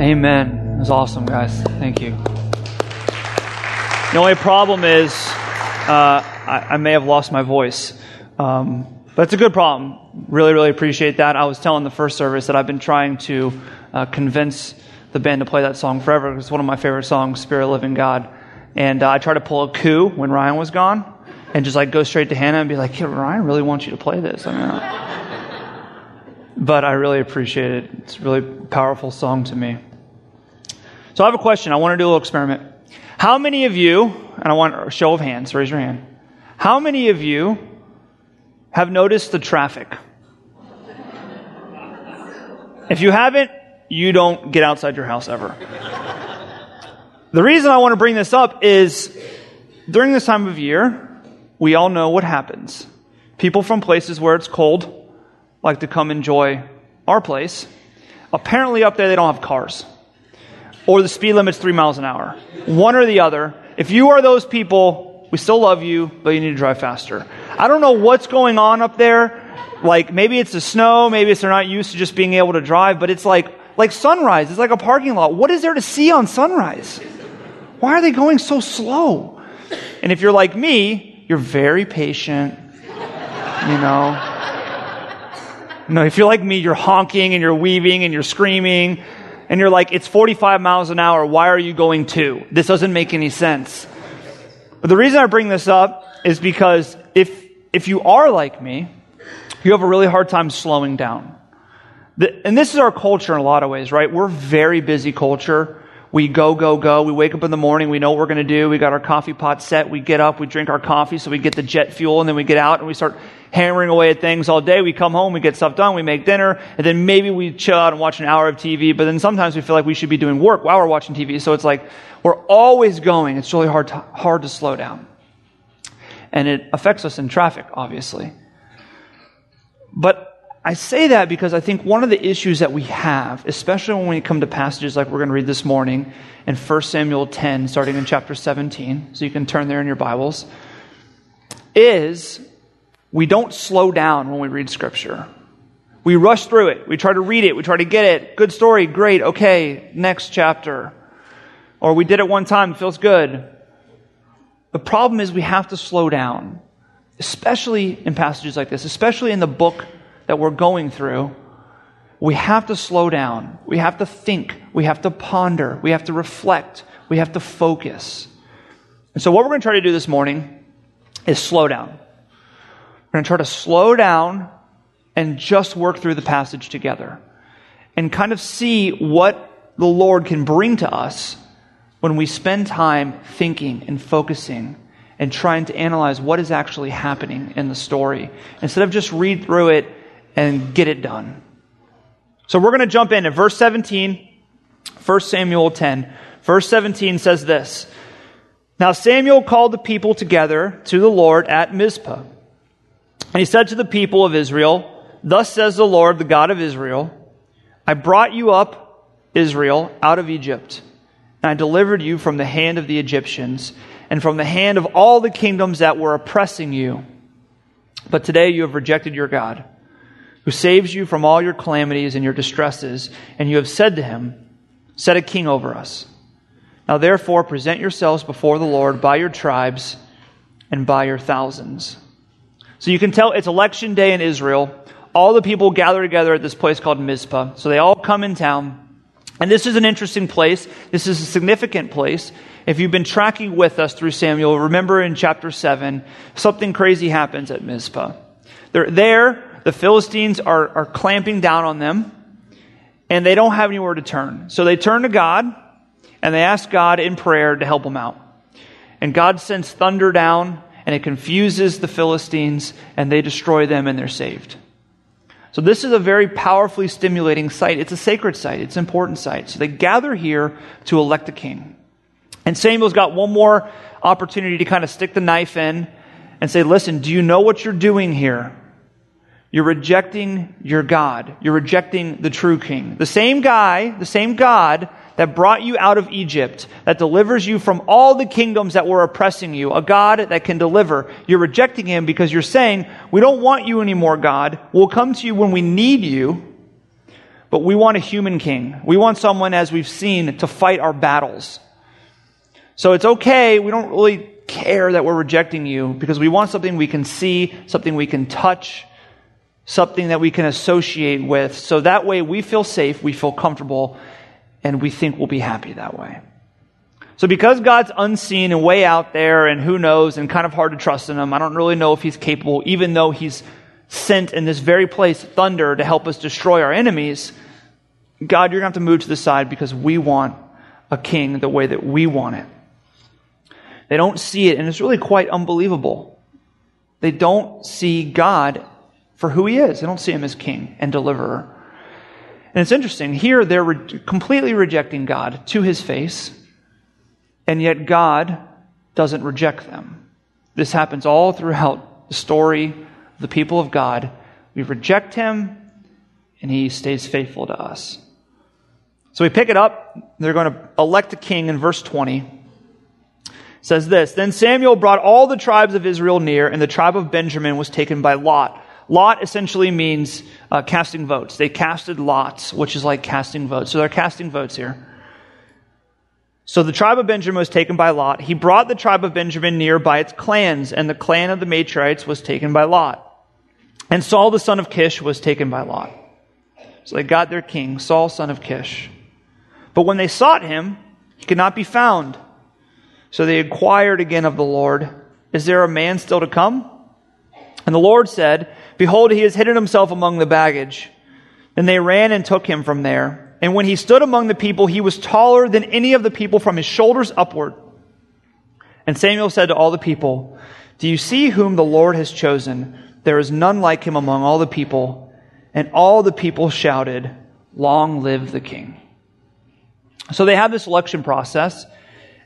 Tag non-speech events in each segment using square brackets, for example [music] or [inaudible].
Amen. It was awesome, guys. Thank you. The only problem is uh, I, I, may have lost my voice. Um, but it's a good problem. Really, really appreciate that. I was telling the first service that I've been trying to uh, convince the band to play that song forever. It's one of my favorite songs, Spirit Living God. And uh, I tried to pull a coup when Ryan was gone and just like go straight to Hannah and be like, yeah, Ryan really wants you to play this. I mean, [laughs] but I really appreciate it. It's a really powerful song to me. So I have a question. I want to do a little experiment. How many of you, and I want a show of hands, raise your hand. How many of you have noticed the traffic? If you haven't, you don't get outside your house ever. The reason I want to bring this up is during this time of year, we all know what happens. People from places where it's cold like to come enjoy our place. Apparently, up there, they don't have cars. Or the speed limit's three miles an hour. One or the other. If you are those people, we still love you, but you need to drive faster. I don't know what's going on up there. Like, maybe it's the snow, maybe it's they're not used to just being able to drive, but it's like, like sunrise. It's like a parking lot. What is there to see on sunrise? Why are they going so slow? And if you're like me, you're very patient, you know. No, if you're like me, you're honking and you're weaving and you're screaming and you're like, it's 45 miles an hour. Why are you going two? This doesn't make any sense. But the reason I bring this up is because if, if you are like me, you have a really hard time slowing down. The, and this is our culture in a lot of ways, right? We're very busy culture. We go, go, go. We wake up in the morning. We know what we're going to do. We got our coffee pot set. We get up. We drink our coffee. So we get the jet fuel and then we get out and we start hammering away at things all day. We come home. We get stuff done. We make dinner. And then maybe we chill out and watch an hour of TV. But then sometimes we feel like we should be doing work while we're watching TV. So it's like we're always going. It's really hard to, hard to slow down. And it affects us in traffic, obviously. But I say that because I think one of the issues that we have, especially when we come to passages like we're going to read this morning in 1 Samuel 10, starting in chapter 17, so you can turn there in your Bibles, is we don't slow down when we read Scripture. We rush through it. We try to read it. We try to get it. Good story. Great. Okay. Next chapter. Or we did it one time. It feels good. The problem is we have to slow down, especially in passages like this, especially in the book that we're going through, we have to slow down. We have to think. We have to ponder. We have to reflect. We have to focus. And so, what we're going to try to do this morning is slow down. We're going to try to slow down and just work through the passage together and kind of see what the Lord can bring to us when we spend time thinking and focusing and trying to analyze what is actually happening in the story instead of just read through it and get it done. So we're going to jump in at verse 17, 1 Samuel 10. Verse 17 says this Now Samuel called the people together to the Lord at Mizpah. And he said to the people of Israel, Thus says the Lord, the God of Israel, I brought you up, Israel, out of Egypt, and I delivered you from the hand of the Egyptians and from the hand of all the kingdoms that were oppressing you. But today you have rejected your God who saves you from all your calamities and your distresses, and you have said to him, Set a king over us. Now therefore present yourselves before the Lord by your tribes and by your thousands. So you can tell it's election day in Israel. All the people gather together at this place called Mizpah. So they all come in town. And this is an interesting place. This is a significant place. If you've been tracking with us through Samuel, remember in chapter 7, something crazy happens at Mizpah. They're there the Philistines are, are clamping down on them, and they don't have anywhere to turn. So they turn to God, and they ask God in prayer to help them out. And God sends thunder down, and it confuses the Philistines, and they destroy them, and they're saved. So this is a very powerfully stimulating site. It's a sacred site. It's an important site. So they gather here to elect a king. And Samuel's got one more opportunity to kind of stick the knife in and say, listen, do you know what you're doing here? You're rejecting your God. You're rejecting the true king. The same guy, the same God that brought you out of Egypt, that delivers you from all the kingdoms that were oppressing you, a God that can deliver. You're rejecting him because you're saying, we don't want you anymore, God. We'll come to you when we need you. but we want a human king. We want someone, as we've seen, to fight our battles. So it's okay. We don't really care that we're rejecting you because we want something we can see, something we can touch, something that we can associate with. So that way we feel safe, we feel comfortable, and we think we'll be happy that way. So because God's unseen and way out there and who knows and kind of hard to trust in him, I don't really know if he's capable, even though he's sent in this very place thunder to help us destroy our enemies. God, you're going to have to move to the side because we want a king the way that we want it. They don't see it, and it's really quite unbelievable. They don't see God for who he is. They don't see him as king and deliverer. And it's interesting. Here, they're re- completely rejecting God to his face, and yet God doesn't reject them. This happens all throughout the story of the people of God. We reject him, and he stays faithful to us. So we pick it up. They're going to elect a king in verse 20 says this Then Samuel brought all the tribes of Israel near, and the tribe of Benjamin was taken by Lot. Lot essentially means uh, casting votes. They casted lots, which is like casting votes. So they're casting votes here. So the tribe of Benjamin was taken by Lot. He brought the tribe of Benjamin near by its clans, and the clan of the Matrites was taken by Lot. And Saul the son of Kish was taken by Lot. So they got their king, Saul son of Kish. But when they sought him, he could not be found. So they inquired again of the Lord, Is there a man still to come? And the Lord said, Behold, he has hidden himself among the baggage. And they ran and took him from there. And when he stood among the people, he was taller than any of the people from his shoulders upward. And Samuel said to all the people, Do you see whom the Lord has chosen? There is none like him among all the people. And all the people shouted, Long live the king. So they have this election process.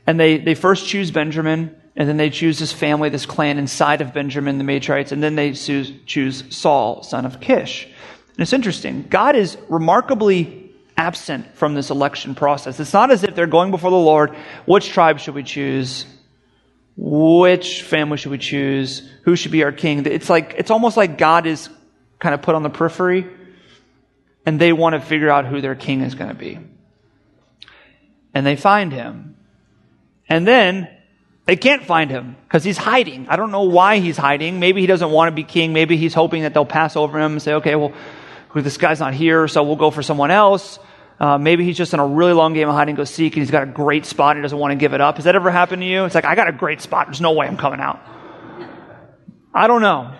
And they, they first choose Benjamin, and then they choose this family, this clan inside of Benjamin, the Matrites, and then they choose, choose Saul, son of Kish. And it's interesting. God is remarkably absent from this election process. It's not as if they're going before the Lord, which tribe should we choose? Which family should we choose? Who should be our king? It's like, it's almost like God is kind of put on the periphery, and they want to figure out who their king is going to be. And they find him. And then they can't find him because he's hiding. I don't know why he's hiding. Maybe he doesn't want to be king. Maybe he's hoping that they'll pass over him and say, okay, well, this guy's not here, so we'll go for someone else. Uh, maybe he's just in a really long game of hide and go seek and he's got a great spot and he doesn't want to give it up. Has that ever happened to you? It's like, I got a great spot. There's no way I'm coming out. I don't know.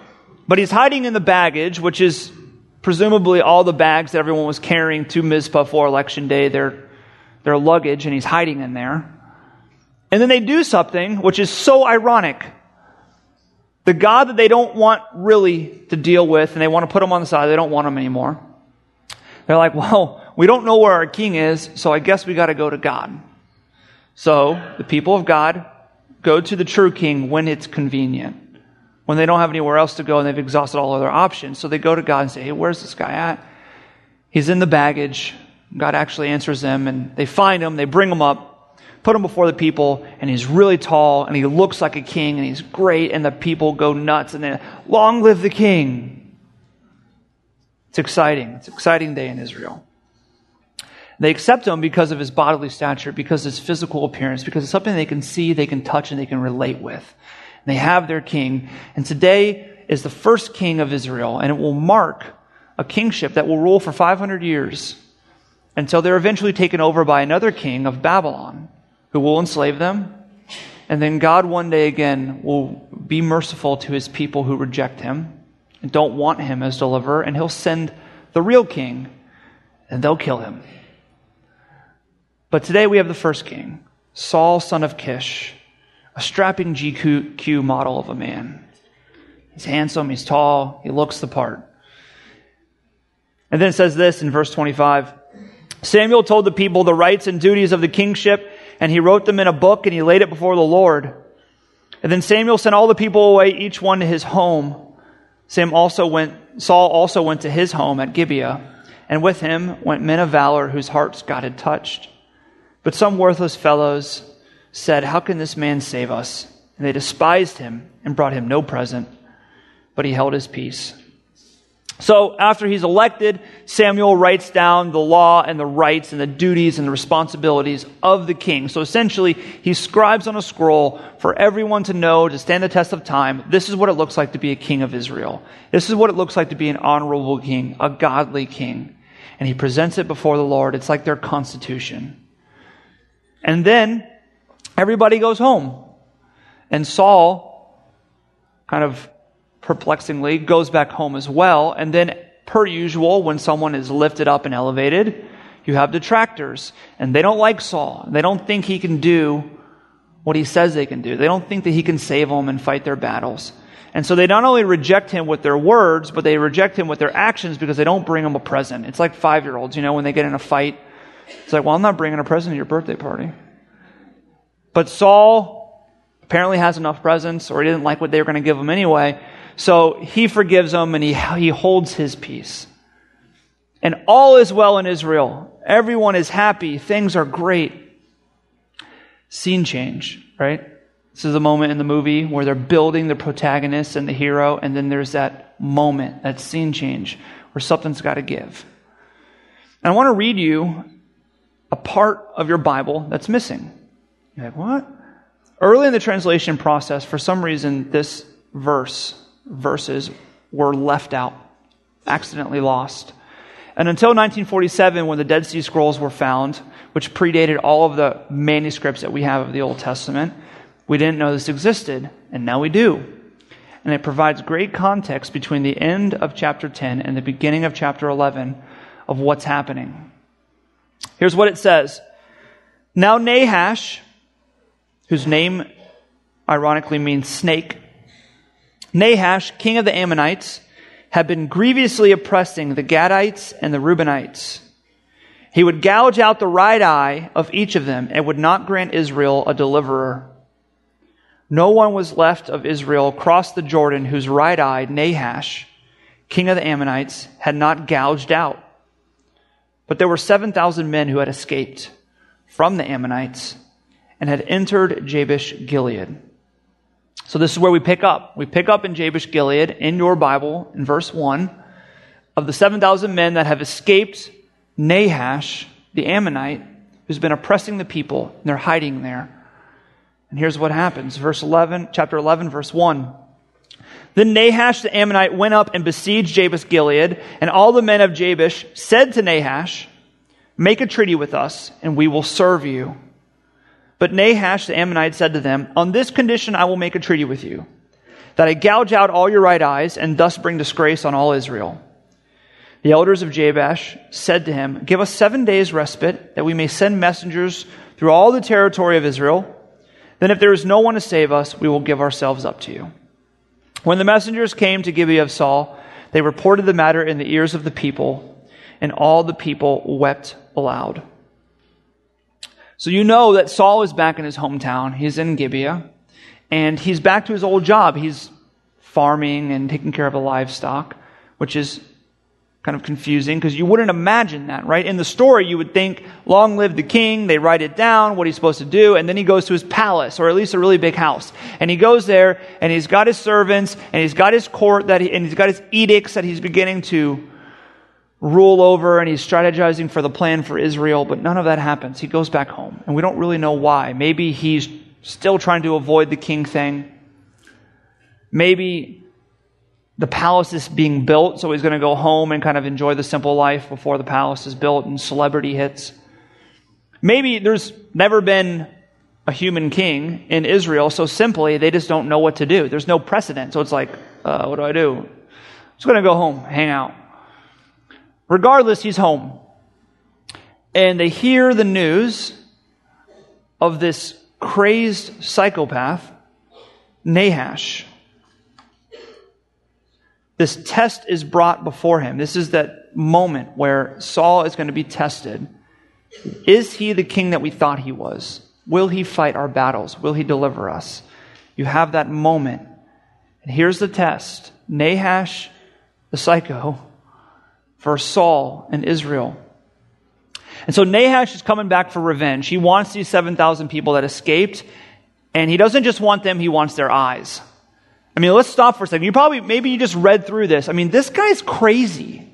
But he's hiding in the baggage, which is presumably all the bags that everyone was carrying to Mizpah for election day, their, their luggage, and he's hiding in there. And then they do something which is so ironic. The God that they don't want really to deal with, and they want to put him on the side, they don't want him anymore. They're like, well, [laughs] we don't know where our king is, so I guess we got to go to God. So the people of God go to the true king when it's convenient. When they don't have anywhere else to go and they've exhausted all other options. So they go to God and say, hey, where's this guy at? He's in the baggage. God actually answers them and they find him, they bring him up put him before the people, and he's really tall, and he looks like a king, and he's great, and the people go nuts, and then, long live the king. It's exciting. It's an exciting day in Israel. They accept him because of his bodily stature, because of his physical appearance, because it's something they can see, they can touch, and they can relate with. And they have their king. And today is the first king of Israel, and it will mark a kingship that will rule for 500 years until they're eventually taken over by another king of Babylon who will enslave them. And then God one day again will be merciful to his people who reject him and don't want him as deliverer, and he'll send the real king, and they'll kill him. But today we have the first king, Saul, son of Kish, a strapping GQ model of a man. He's handsome, he's tall, he looks the part. And then it says this in verse 25 Samuel told the people the rights and duties of the kingship and he wrote them in a book and he laid it before the Lord. And then Samuel sent all the people away, each one to his home. Sam also went, Saul also went to his home at Gibeah, and with him went men of valor whose hearts God had touched. But some worthless fellows said, How can this man save us? And they despised him and brought him no present, but he held his peace. So after he's elected, Samuel writes down the law and the rights and the duties and the responsibilities of the king. So essentially, he scribes on a scroll for everyone to know, to stand the test of time. This is what it looks like to be a king of Israel. This is what it looks like to be an honorable king, a godly king. And he presents it before the Lord. It's like their constitution. And then everybody goes home. And Saul kind of perplexingly, goes back home as well. And then, per usual, when someone is lifted up and elevated, you have detractors. And they don't like Saul. They don't think he can do what he says they can do. They don't think that he can save them and fight their battles. And so they not only reject him with their words, but they reject him with their actions because they don't bring him a present. It's like five year olds, you know, when they get in a fight. It's like, well, I'm not bringing a present to your birthday party. But Saul apparently has enough presents, or he didn't like what they were going to give him anyway. So he forgives them and he, he holds his peace. And all is well in Israel. Everyone is happy. Things are great. Scene change, right? This is a moment in the movie where they're building the protagonist and the hero, and then there's that moment, that scene change, where something's got to give. And I want to read you a part of your Bible that's missing. You're like, what? Early in the translation process, for some reason, this verse verses were left out, accidentally lost. And until 1947, when the Dead Sea Scrolls were found, which predated all of the manuscripts that we have of the Old Testament, we didn't know this existed, and now we do. And it provides great context between the end of chapter 10 and the beginning of chapter 11 of what's happening. Here's what it says Now Nahash, whose name ironically means snake, Nahash, king of the Ammonites, had been grievously oppressing the Gadites and the Reubenites. He would gouge out the right eye of each of them and would not grant Israel a deliverer. No one was left of Israel across the Jordan whose right eye, Nahash, king of the Ammonites, had not gouged out. But there were 7,000 men who had escaped from the Ammonites and had entered Jabesh Gilead. So this is where we pick up. We pick up in Jabesh Gilead in your Bible in verse 1 of the 7,000 men that have escaped Nahash, the Ammonite, who's been oppressing the people, and they're hiding there. And here's what happens. Verse 11, chapter 11, verse 1. Then Nahash the Ammonite went up and besieged Jabesh Gilead, and all the men of Jabesh said to Nahash, Make a treaty with us, and we will serve you. But Nahash the Ammonite said to them, On this condition I will make a treaty with you, that I gouge out all your right eyes, and thus bring disgrace on all Israel. The elders of Jabesh said to him, Give us seven days' respite, that we may send messengers through all the territory of Israel. Then, if there is no one to save us, we will give ourselves up to you. When the messengers came to Gibeah of Saul, they reported the matter in the ears of the people, and all the people wept aloud. So you know that Saul is back in his hometown. He's in Gibeah. And he's back to his old job. He's farming and taking care of the livestock, which is kind of confusing because you wouldn't imagine that, right? In the story, you would think, long live the king. They write it down, what he's supposed to do. And then he goes to his palace, or at least a really big house. And he goes there and he's got his servants and he's got his court that he, and he's got his edicts that he's beginning to rule over and he's strategizing for the plan for Israel, but none of that happens. He goes back home, and we don't really know why. Maybe he's still trying to avoid the king thing. Maybe the palace is being built, so he's going to go home and kind of enjoy the simple life before the palace is built and celebrity hits. Maybe there's never been a human king in Israel, so simply they just don't know what to do. There's no precedent. So it's like, uh, what do I do? I'm just going to go home, hang out. Regardless, he's home. And they hear the news of this crazed psychopath, Nahash. This test is brought before him. This is that moment where Saul is going to be tested. Is he the king that we thought he was? Will he fight our battles? Will he deliver us? You have that moment. And here's the test Nahash, the psycho, for Saul and Israel. And so Nahash is coming back for revenge. He wants these 7,000 people that escaped, and he doesn't just want them, he wants their eyes. I mean, let's stop for a second. You probably, maybe you just read through this. I mean, this guy's crazy.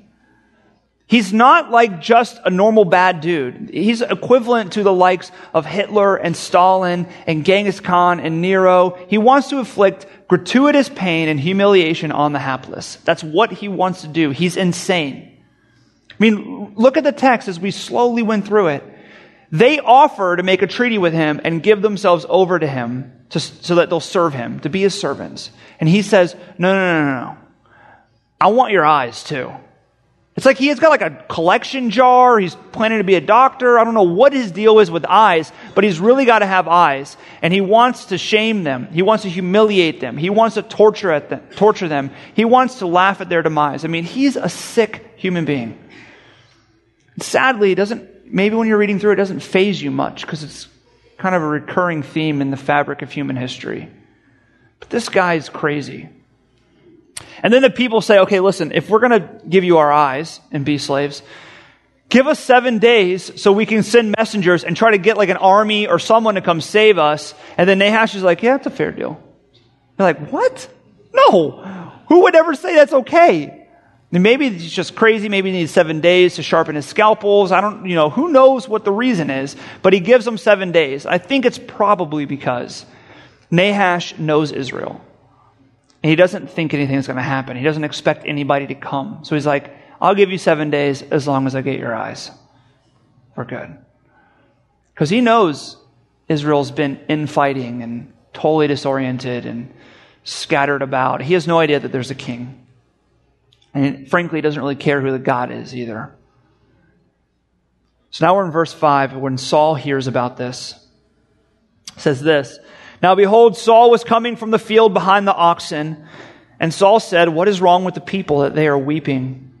He's not like just a normal bad dude. He's equivalent to the likes of Hitler and Stalin and Genghis Khan and Nero. He wants to inflict gratuitous pain and humiliation on the hapless. That's what he wants to do. He's insane. I mean, look at the text as we slowly went through it. They offer to make a treaty with him and give themselves over to him to, so that they'll serve him, to be his servants. And he says, No, no, no, no, no. I want your eyes too. It's like he has got like a collection jar. He's planning to be a doctor. I don't know what his deal is with eyes, but he's really got to have eyes. And he wants to shame them. He wants to humiliate them. He wants to torture, at them, torture them. He wants to laugh at their demise. I mean, he's a sick human being. Sadly, it doesn't maybe when you're reading through it, doesn't faze you much because it's kind of a recurring theme in the fabric of human history. But this guy's crazy. And then the people say, okay, listen, if we're going to give you our eyes and be slaves, give us seven days so we can send messengers and try to get like an army or someone to come save us. And then Nahash is like, yeah, it's a fair deal. They're like, what? No. Who would ever say that's okay? Maybe he's just crazy. Maybe he needs seven days to sharpen his scalpels. I don't, you know, who knows what the reason is, but he gives them seven days. I think it's probably because Nahash knows Israel. And he doesn't think anything's going to happen. He doesn't expect anybody to come. So he's like, I'll give you seven days as long as I get your eyes. We're good. Because he knows Israel's been infighting and totally disoriented and scattered about. He has no idea that there's a king. And frankly, he doesn't really care who the God is either. So now we're in verse 5 when Saul hears about this. Says this Now behold, Saul was coming from the field behind the oxen, and Saul said, What is wrong with the people that they are weeping?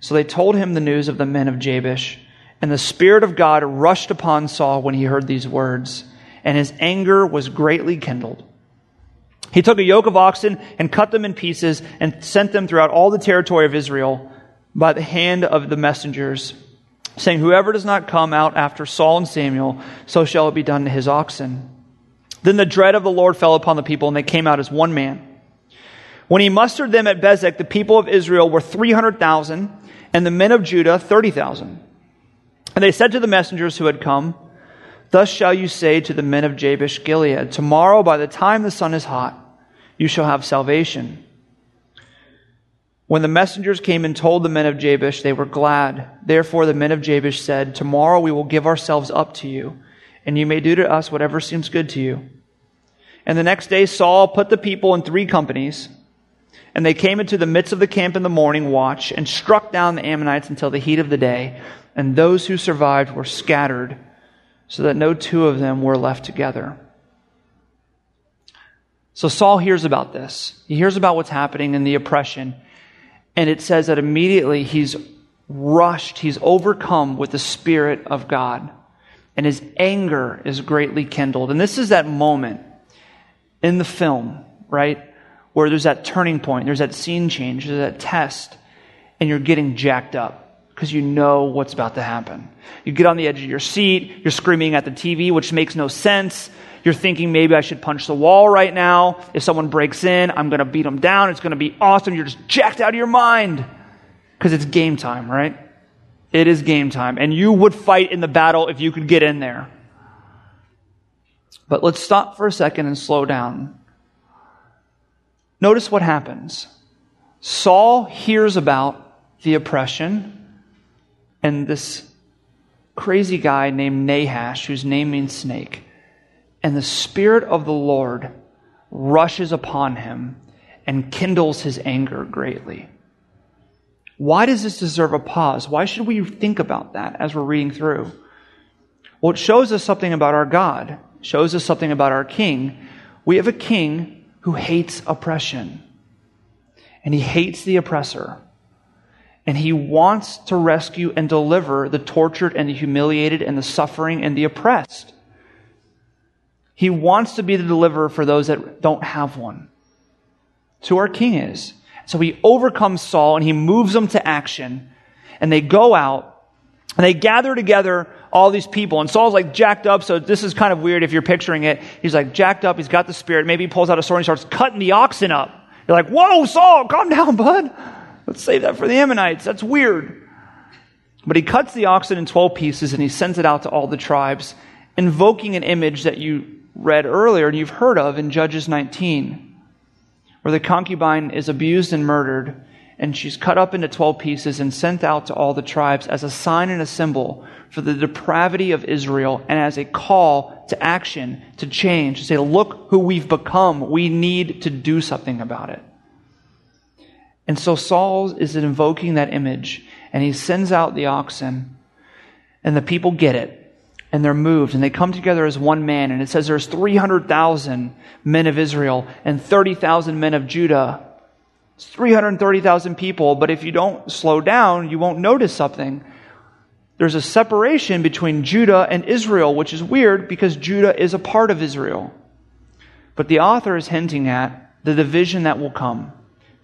So they told him the news of the men of Jabesh. And the Spirit of God rushed upon Saul when he heard these words, and his anger was greatly kindled. He took a yoke of oxen and cut them in pieces and sent them throughout all the territory of Israel by the hand of the messengers, saying, Whoever does not come out after Saul and Samuel, so shall it be done to his oxen. Then the dread of the Lord fell upon the people, and they came out as one man. When he mustered them at Bezek, the people of Israel were 300,000, and the men of Judah 30,000. And they said to the messengers who had come, Thus shall you say to the men of Jabesh Gilead, Tomorrow by the time the sun is hot, you shall have salvation. When the messengers came and told the men of Jabesh, they were glad. Therefore the men of Jabesh said, Tomorrow we will give ourselves up to you, and you may do to us whatever seems good to you. And the next day Saul put the people in three companies, and they came into the midst of the camp in the morning watch, and struck down the Ammonites until the heat of the day, and those who survived were scattered, so that no two of them were left together. So Saul hears about this. He hears about what's happening and the oppression. And it says that immediately he's rushed, he's overcome with the Spirit of God. And his anger is greatly kindled. And this is that moment in the film, right? Where there's that turning point, there's that scene change, there's that test, and you're getting jacked up because you know what's about to happen. You get on the edge of your seat, you're screaming at the TV, which makes no sense. You're thinking maybe I should punch the wall right now. If someone breaks in, I'm going to beat them down. It's going to be awesome. You're just jacked out of your mind because it's game time, right? It is game time. And you would fight in the battle if you could get in there. But let's stop for a second and slow down. Notice what happens. Saul hears about the oppression and this crazy guy named Nahash, whose name means snake and the Spirit of the Lord rushes upon him and kindles his anger greatly. Why does this deserve a pause? Why should we think about that as we're reading through? Well, it shows us something about our God, it shows us something about our King. We have a King who hates oppression, and he hates the oppressor. And he wants to rescue and deliver the tortured and the humiliated and the suffering and the oppressed. He wants to be the deliverer for those that don't have one. So our king is. So he overcomes Saul and he moves them to action. And they go out and they gather together all these people. And Saul's like jacked up, so this is kind of weird if you're picturing it. He's like jacked up, he's got the spirit. Maybe he pulls out a sword and starts cutting the oxen up. You're like, whoa, Saul, calm down, bud. Let's save that for the Ammonites. That's weird. But he cuts the oxen in 12 pieces and he sends it out to all the tribes, invoking an image that you read earlier and you've heard of in Judges 19, where the concubine is abused and murdered, and she's cut up into 12 pieces and sent out to all the tribes as a sign and a symbol for the depravity of Israel and as a call to action, to change, to say, look who we've become. We need to do something about it. And so Saul is invoking that image and he sends out the oxen and the people get it and they're moved and they come together as one man and it says there's 300,000 men of Israel and 30,000 men of Judah. It's 330,000 people, but if you don't slow down, you won't notice something. There's a separation between Judah and Israel, which is weird because Judah is a part of Israel. But the author is hinting at the division that will come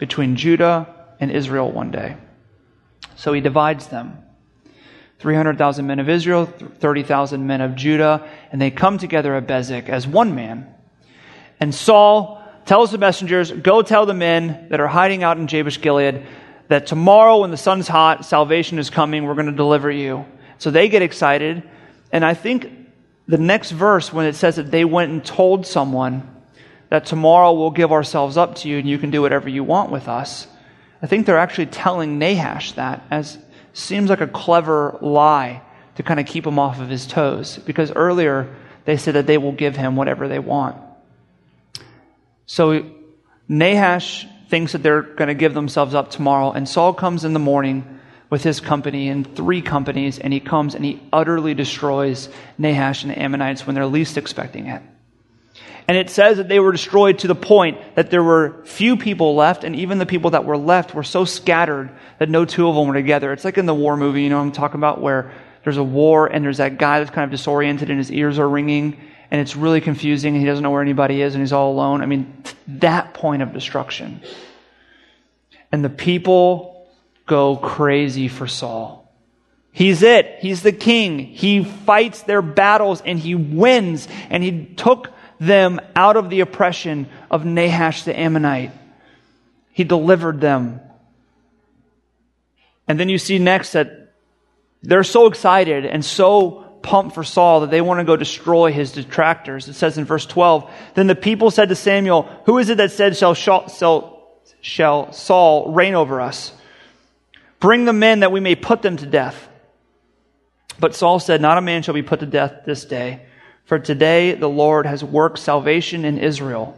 between Judah and Israel one day. So he divides them 300,000 men of Israel, 30,000 men of Judah, and they come together at Bezek as one man. And Saul tells the messengers, Go tell the men that are hiding out in Jabesh Gilead that tomorrow, when the sun's hot, salvation is coming. We're going to deliver you. So they get excited. And I think the next verse, when it says that they went and told someone that tomorrow we'll give ourselves up to you and you can do whatever you want with us, I think they're actually telling Nahash that as seems like a clever lie to kind of keep him off of his toes because earlier they said that they will give him whatever they want. So Nahash thinks that they're going to give themselves up tomorrow, and Saul comes in the morning with his company and three companies, and he comes and he utterly destroys Nahash and the Ammonites when they're least expecting it. And it says that they were destroyed to the point that there were few people left, and even the people that were left were so scattered that no two of them were together. It's like in the war movie, you know I'm talking about, where there's a war and there's that guy that's kind of disoriented and his ears are ringing, and it's really confusing, and he doesn't know where anybody is, and he's all alone. I mean, that point of destruction. And the people go crazy for Saul. He's it. He's the king. He fights their battles and he wins. And he took them out of the oppression of Nahash the Ammonite. He delivered them. And then you see next that they're so excited and so pumped for Saul that they want to go destroy his detractors. It says in verse 12, Then the people said to Samuel, Who is it that said, Shall, shall, shall Saul reign over us? Bring the men that we may put them to death. But Saul said, Not a man shall be put to death this day. For today the Lord has worked salvation in Israel.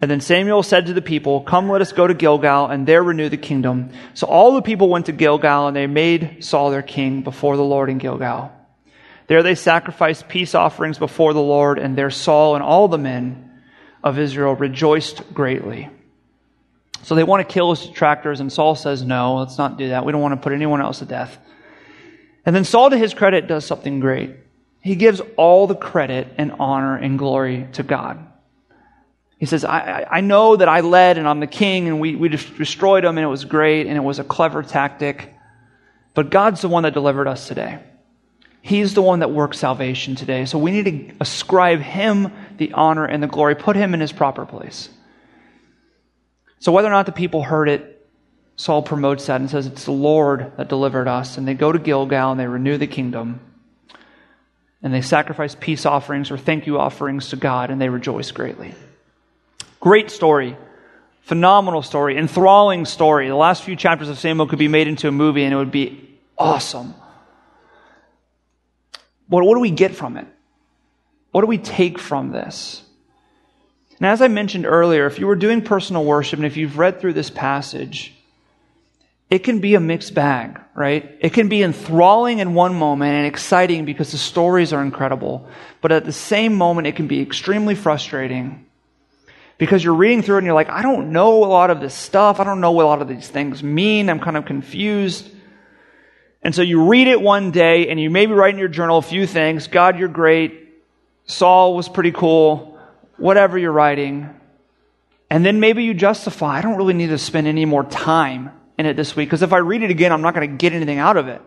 And then Samuel said to the people, Come, let us go to Gilgal, and there renew the kingdom. So all the people went to Gilgal, and they made Saul their king before the Lord in Gilgal. There they sacrificed peace offerings before the Lord, and there Saul and all the men of Israel rejoiced greatly. So they want to kill his detractors, and Saul says, No, let's not do that. We don't want to put anyone else to death. And then Saul, to his credit, does something great. He gives all the credit and honor and glory to God. He says, I, I know that I led and I'm the king and we, we destroyed them and it was great and it was a clever tactic. But God's the one that delivered us today. He's the one that works salvation today. So we need to ascribe him the honor and the glory, put him in his proper place. So whether or not the people heard it, Saul promotes that and says it's the Lord that delivered us. And they go to Gilgal and they renew the kingdom and they sacrifice peace offerings or thank you offerings to God, and they rejoice greatly. Great story. Phenomenal story. Enthralling story. The last few chapters of Samuel could be made into a movie, and it would be awesome. But what do we get from it? What do we take from this? And as I mentioned earlier, if you were doing personal worship and if you've read through this passage, it can be a mixed bag, right? It can be enthralling in one moment and exciting because the stories are incredible. But at the same moment, it can be extremely frustrating because you're reading through it and you're like, I don't know a lot of this stuff. I don't know what a lot of these things mean. I'm kind of confused. And so you read it one day and you maybe write in your journal a few things. God, you're great. Saul was pretty cool. Whatever you're writing. And then maybe you justify, I don't really need to spend any more time in it this week because if I read it again, I'm not going to get anything out of it.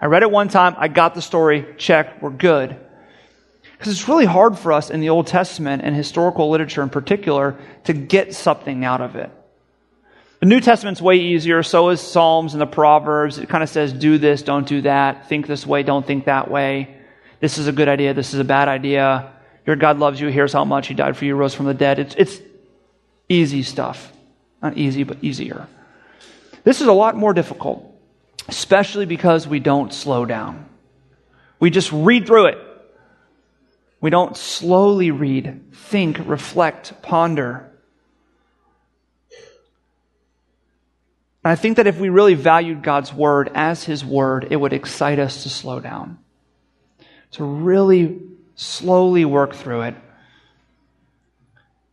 I read it one time, I got the story, check, we're good. Because it's really hard for us in the Old Testament and historical literature in particular to get something out of it. The New Testament's way easier, so is Psalms and the Proverbs. It kind of says, do this, don't do that, think this way, don't think that way. This is a good idea, this is a bad idea. Your God loves you, here's how much He died for you, rose from the dead. It's, it's easy stuff. Not easy, but easier. This is a lot more difficult, especially because we don't slow down. We just read through it. We don't slowly read, think, reflect, ponder. And I think that if we really valued God's word as his word, it would excite us to slow down, to really slowly work through it.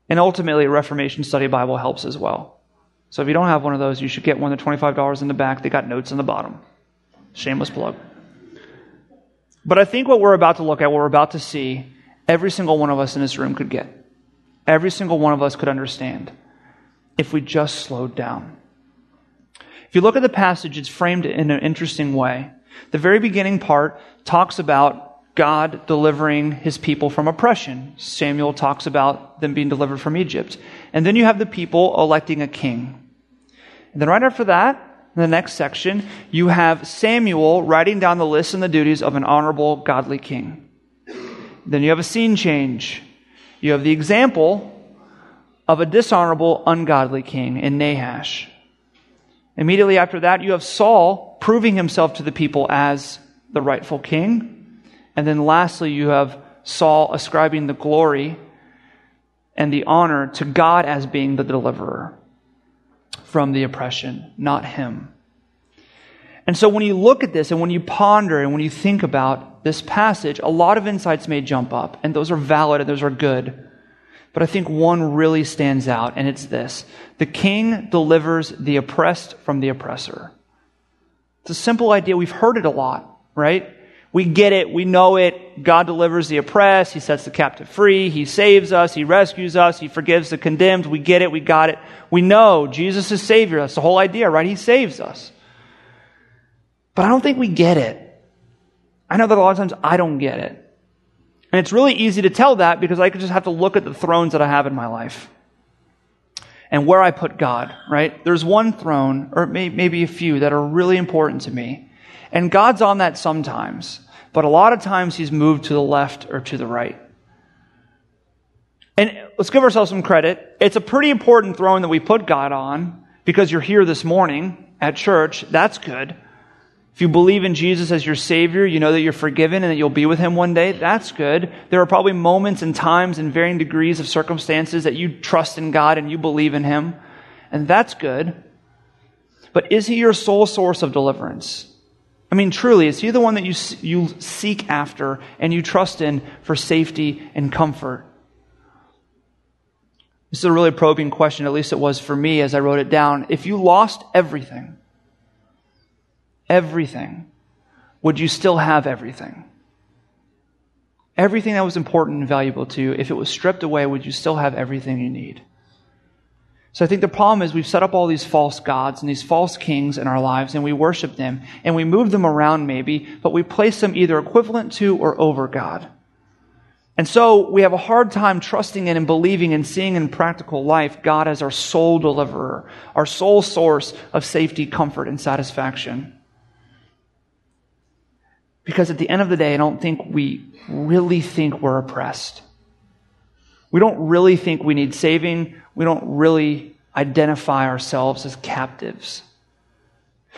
And ultimately, a Reformation Study Bible helps as well. So if you don't have one of those, you should get one. They're $25 in the back. They got notes in the bottom. Shameless plug. But I think what we're about to look at, what we're about to see, every single one of us in this room could get. Every single one of us could understand if we just slowed down. If you look at the passage, it's framed in an interesting way. The very beginning part talks about God delivering his people from oppression. Samuel talks about them being delivered from Egypt. And then you have the people electing a king. And then right after that, in the next section, you have Samuel writing down the list and the duties of an honorable, godly king. Then you have a scene change. You have the example of a dishonorable, ungodly king in Nahash. Immediately after that, you have Saul proving himself to the people as the rightful king. And then lastly, you have Saul ascribing the glory and the honor to God as being the deliverer from the oppression, not him. And so when you look at this and when you ponder and when you think about this passage, a lot of insights may jump up, and those are valid and those are good. But I think one really stands out, and it's this the king delivers the oppressed from the oppressor. It's a simple idea. We've heard it a lot, right? We get it. We know it. God delivers the oppressed. He sets the captive free. He saves us. He rescues us. He forgives the condemned. We get it. We got it. We know Jesus is Savior. That's the whole idea, right? He saves us. But I don't think we get it. I know that a lot of times I don't get it. And it's really easy to tell that because I could just have to look at the thrones that I have in my life and where I put God, right? There's one throne, or maybe a few, that are really important to me. And God's on that sometimes, but a lot of times He's moved to the left or to the right. And let's give ourselves some credit. It's a pretty important throne that we put God on because you're here this morning at church. That's good. If you believe in Jesus as your Savior, you know that you're forgiven and that you'll be with Him one day. That's good. There are probably moments and times and varying degrees of circumstances that you trust in God and you believe in Him. And that's good. But is He your sole source of deliverance? I mean, truly, is He the one that you, you seek after and you trust in for safety and comfort? This is a really probing question, at least it was for me as I wrote it down. If you lost everything, everything, would you still have everything? Everything that was important and valuable to you, if it was stripped away, would you still have everything you need? So I think the problem is we've set up all these false gods and these false kings in our lives and we worship them and we move them around maybe, but we place them either equivalent to or over God. And so we have a hard time trusting in and believing and seeing in practical life God as our sole deliverer, our sole source of safety, comfort, and satisfaction. Because at the end of the day, I don't think we really think we're oppressed. We don't really think we need saving. We don't really identify ourselves as captives.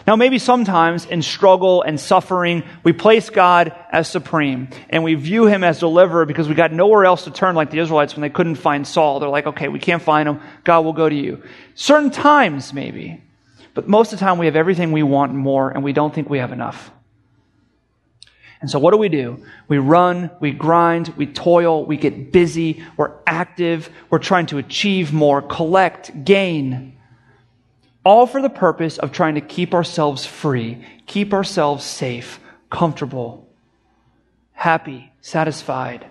Now, maybe sometimes in struggle and suffering, we place God as supreme and we view him as deliverer because we got nowhere else to turn like the Israelites when they couldn't find Saul. They're like, okay, we can't find him. God will go to you. Certain times, maybe. But most of the time, we have everything we want more, and we don't think we have enough. And so what do we do? We run, we grind, we toil, we get busy, we're active, we're trying to achieve more, collect, gain. All for the purpose of trying to keep ourselves free, keep ourselves safe, comfortable, happy, satisfied.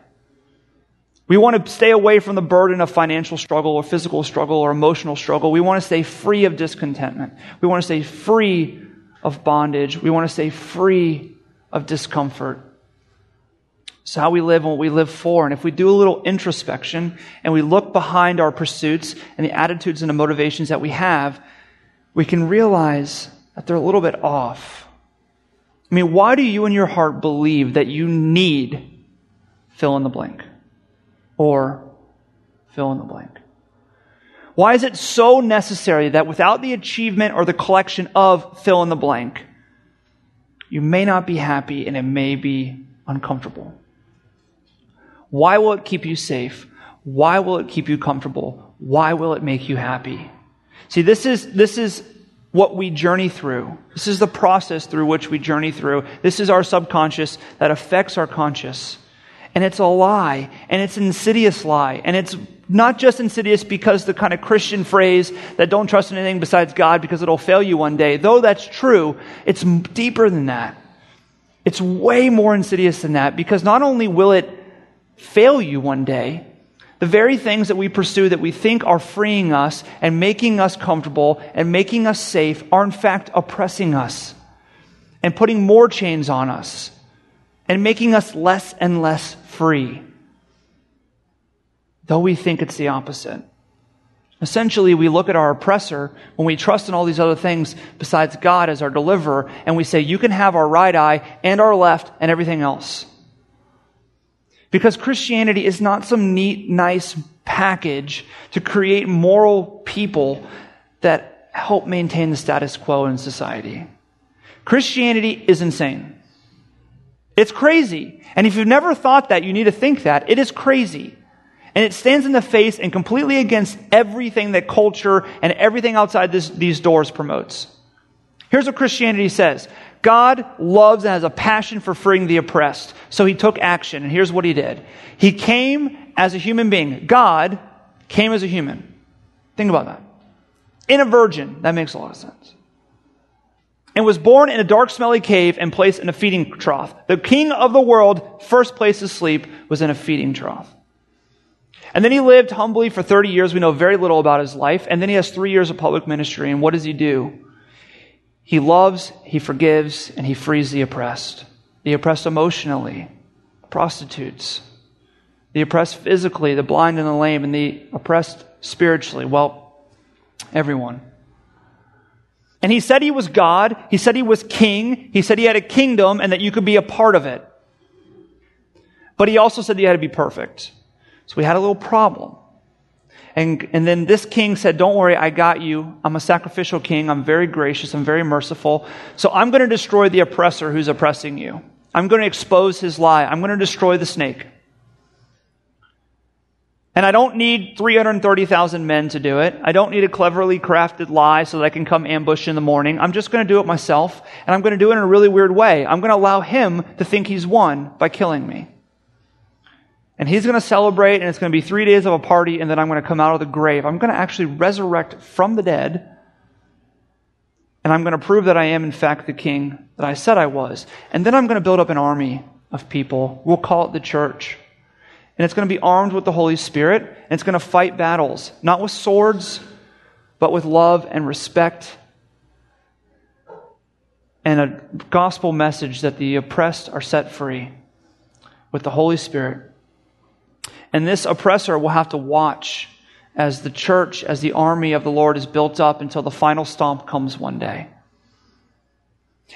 We want to stay away from the burden of financial struggle or physical struggle or emotional struggle. We want to stay free of discontentment. We want to stay free of bondage. We want to stay free of discomfort. It's how we live and what we live for. And if we do a little introspection and we look behind our pursuits and the attitudes and the motivations that we have, we can realize that they're a little bit off. I mean, why do you in your heart believe that you need fill in the blank? Or fill in the blank? Why is it so necessary that without the achievement or the collection of fill in the blank, you may not be happy and it may be uncomfortable? Why will it keep you safe? Why will it keep you comfortable? Why will it make you happy? See, this is, this is what we journey through. This is the process through which we journey through. This is our subconscious that affects our conscious. And it's a lie, and it's an insidious lie. And it's not just insidious because the kind of Christian phrase that don't trust in anything besides God because it'll fail you one day. Though that's true, it's deeper than that. It's way more insidious than that because not only will it fail you one day, the very things that we pursue that we think are freeing us and making us comfortable and making us safe are in fact oppressing us and putting more chains on us and making us less and less free. Though we think it's the opposite. Essentially, we look at our oppressor when we trust in all these other things besides God as our deliverer, and we say, You can have our right eye and our left and everything else. Because Christianity is not some neat, nice package to create moral people that help maintain the status quo in society. Christianity is insane. It's crazy. And if you've never thought that, you need to think that. It is crazy. And it stands in the face and completely against everything that culture and everything outside this, these doors promotes. Here's what Christianity says God loves and has a passion for freeing the oppressed. So he took action, and here's what he did He came as a human being. God came as a human. Think about that. In a virgin. That makes a lot of sense. And was born in a dark, smelly cave and placed in a feeding trough. The king of the world, first place to sleep, was in a feeding trough. And then he lived humbly for 30 years. We know very little about his life. And then he has three years of public ministry. And what does he do? He loves, he forgives, and he frees the oppressed. The oppressed emotionally, prostitutes. The oppressed physically, the blind and the lame, and the oppressed spiritually. Well, everyone. And he said he was God. He said he was king. He said he had a kingdom and that you could be a part of it. But he also said that you had to be perfect. So we had a little problem. And, and then this king said, Don't worry, I got you. I'm a sacrificial king. I'm very gracious. I'm very merciful. So I'm going to destroy the oppressor who's oppressing you. I'm going to expose his lie. I'm going to destroy the snake. And I don't need 330,000 men to do it. I don't need a cleverly crafted lie so that I can come ambush in the morning. I'm just going to do it myself, and I'm going to do it in a really weird way. I'm going to allow him to think he's won by killing me. And he's going to celebrate, and it's going to be three days of a party, and then I'm going to come out of the grave. I'm going to actually resurrect from the dead, and I'm going to prove that I am, in fact, the king that I said I was. And then I'm going to build up an army of people. We'll call it the church. And it's going to be armed with the Holy Spirit, and it's going to fight battles, not with swords, but with love and respect and a gospel message that the oppressed are set free with the Holy Spirit. And this oppressor will have to watch as the church, as the army of the Lord is built up until the final stomp comes one day.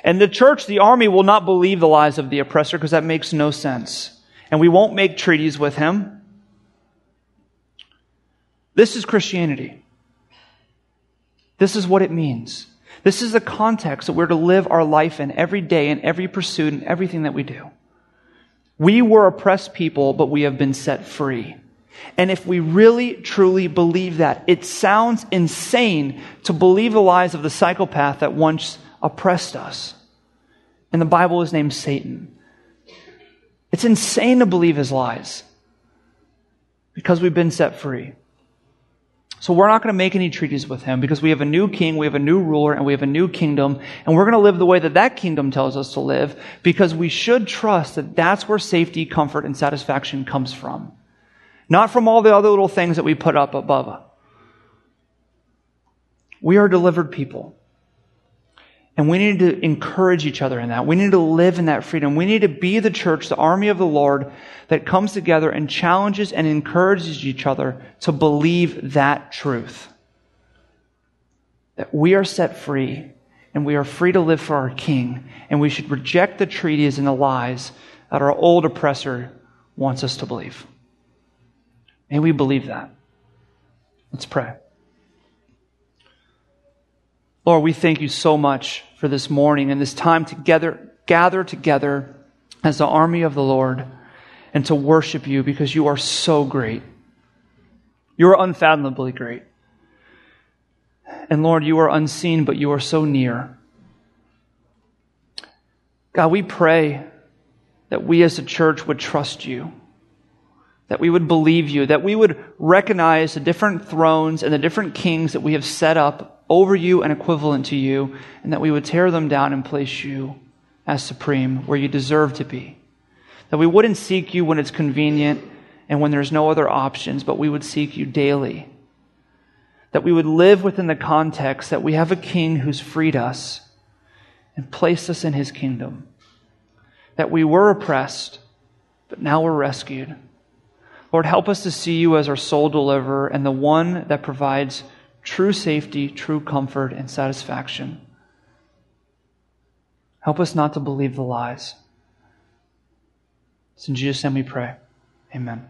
And the church, the army, will not believe the lies of the oppressor because that makes no sense. And we won't make treaties with him. This is Christianity. This is what it means. This is the context that we're to live our life in every day in every pursuit and everything that we do. We were oppressed people, but we have been set free. And if we really truly believe that, it sounds insane to believe the lies of the psychopath that once oppressed us. And the Bible is named Satan. It's insane to believe his lies because we've been set free. So we're not going to make any treaties with him because we have a new king, we have a new ruler, and we have a new kingdom. And we're going to live the way that that kingdom tells us to live because we should trust that that's where safety, comfort, and satisfaction comes from. Not from all the other little things that we put up above. We are delivered people. And we need to encourage each other in that. We need to live in that freedom. We need to be the church, the army of the Lord that comes together and challenges and encourages each other to believe that truth. That we are set free and we are free to live for our King, and we should reject the treaties and the lies that our old oppressor wants us to believe. May we believe that. Let's pray. Lord, we thank you so much for this morning and this time together, gather together as the army of the Lord and to worship you because you are so great. You are unfathomably great. And Lord, you are unseen, but you are so near. God, we pray that we as a church would trust you, that we would believe you, that we would recognize the different thrones and the different kings that we have set up over you and equivalent to you, and that we would tear them down and place you as supreme where you deserve to be. That we wouldn't seek you when it's convenient and when there's no other options, but we would seek you daily that we would live within the context that we have a king who's freed us and placed us in his kingdom. That we were oppressed, but now we're rescued. Lord, help us to see you as our sole deliverer and the one that provides true safety, true comfort, and satisfaction. Help us not to believe the lies. It's in Jesus' name we pray. Amen.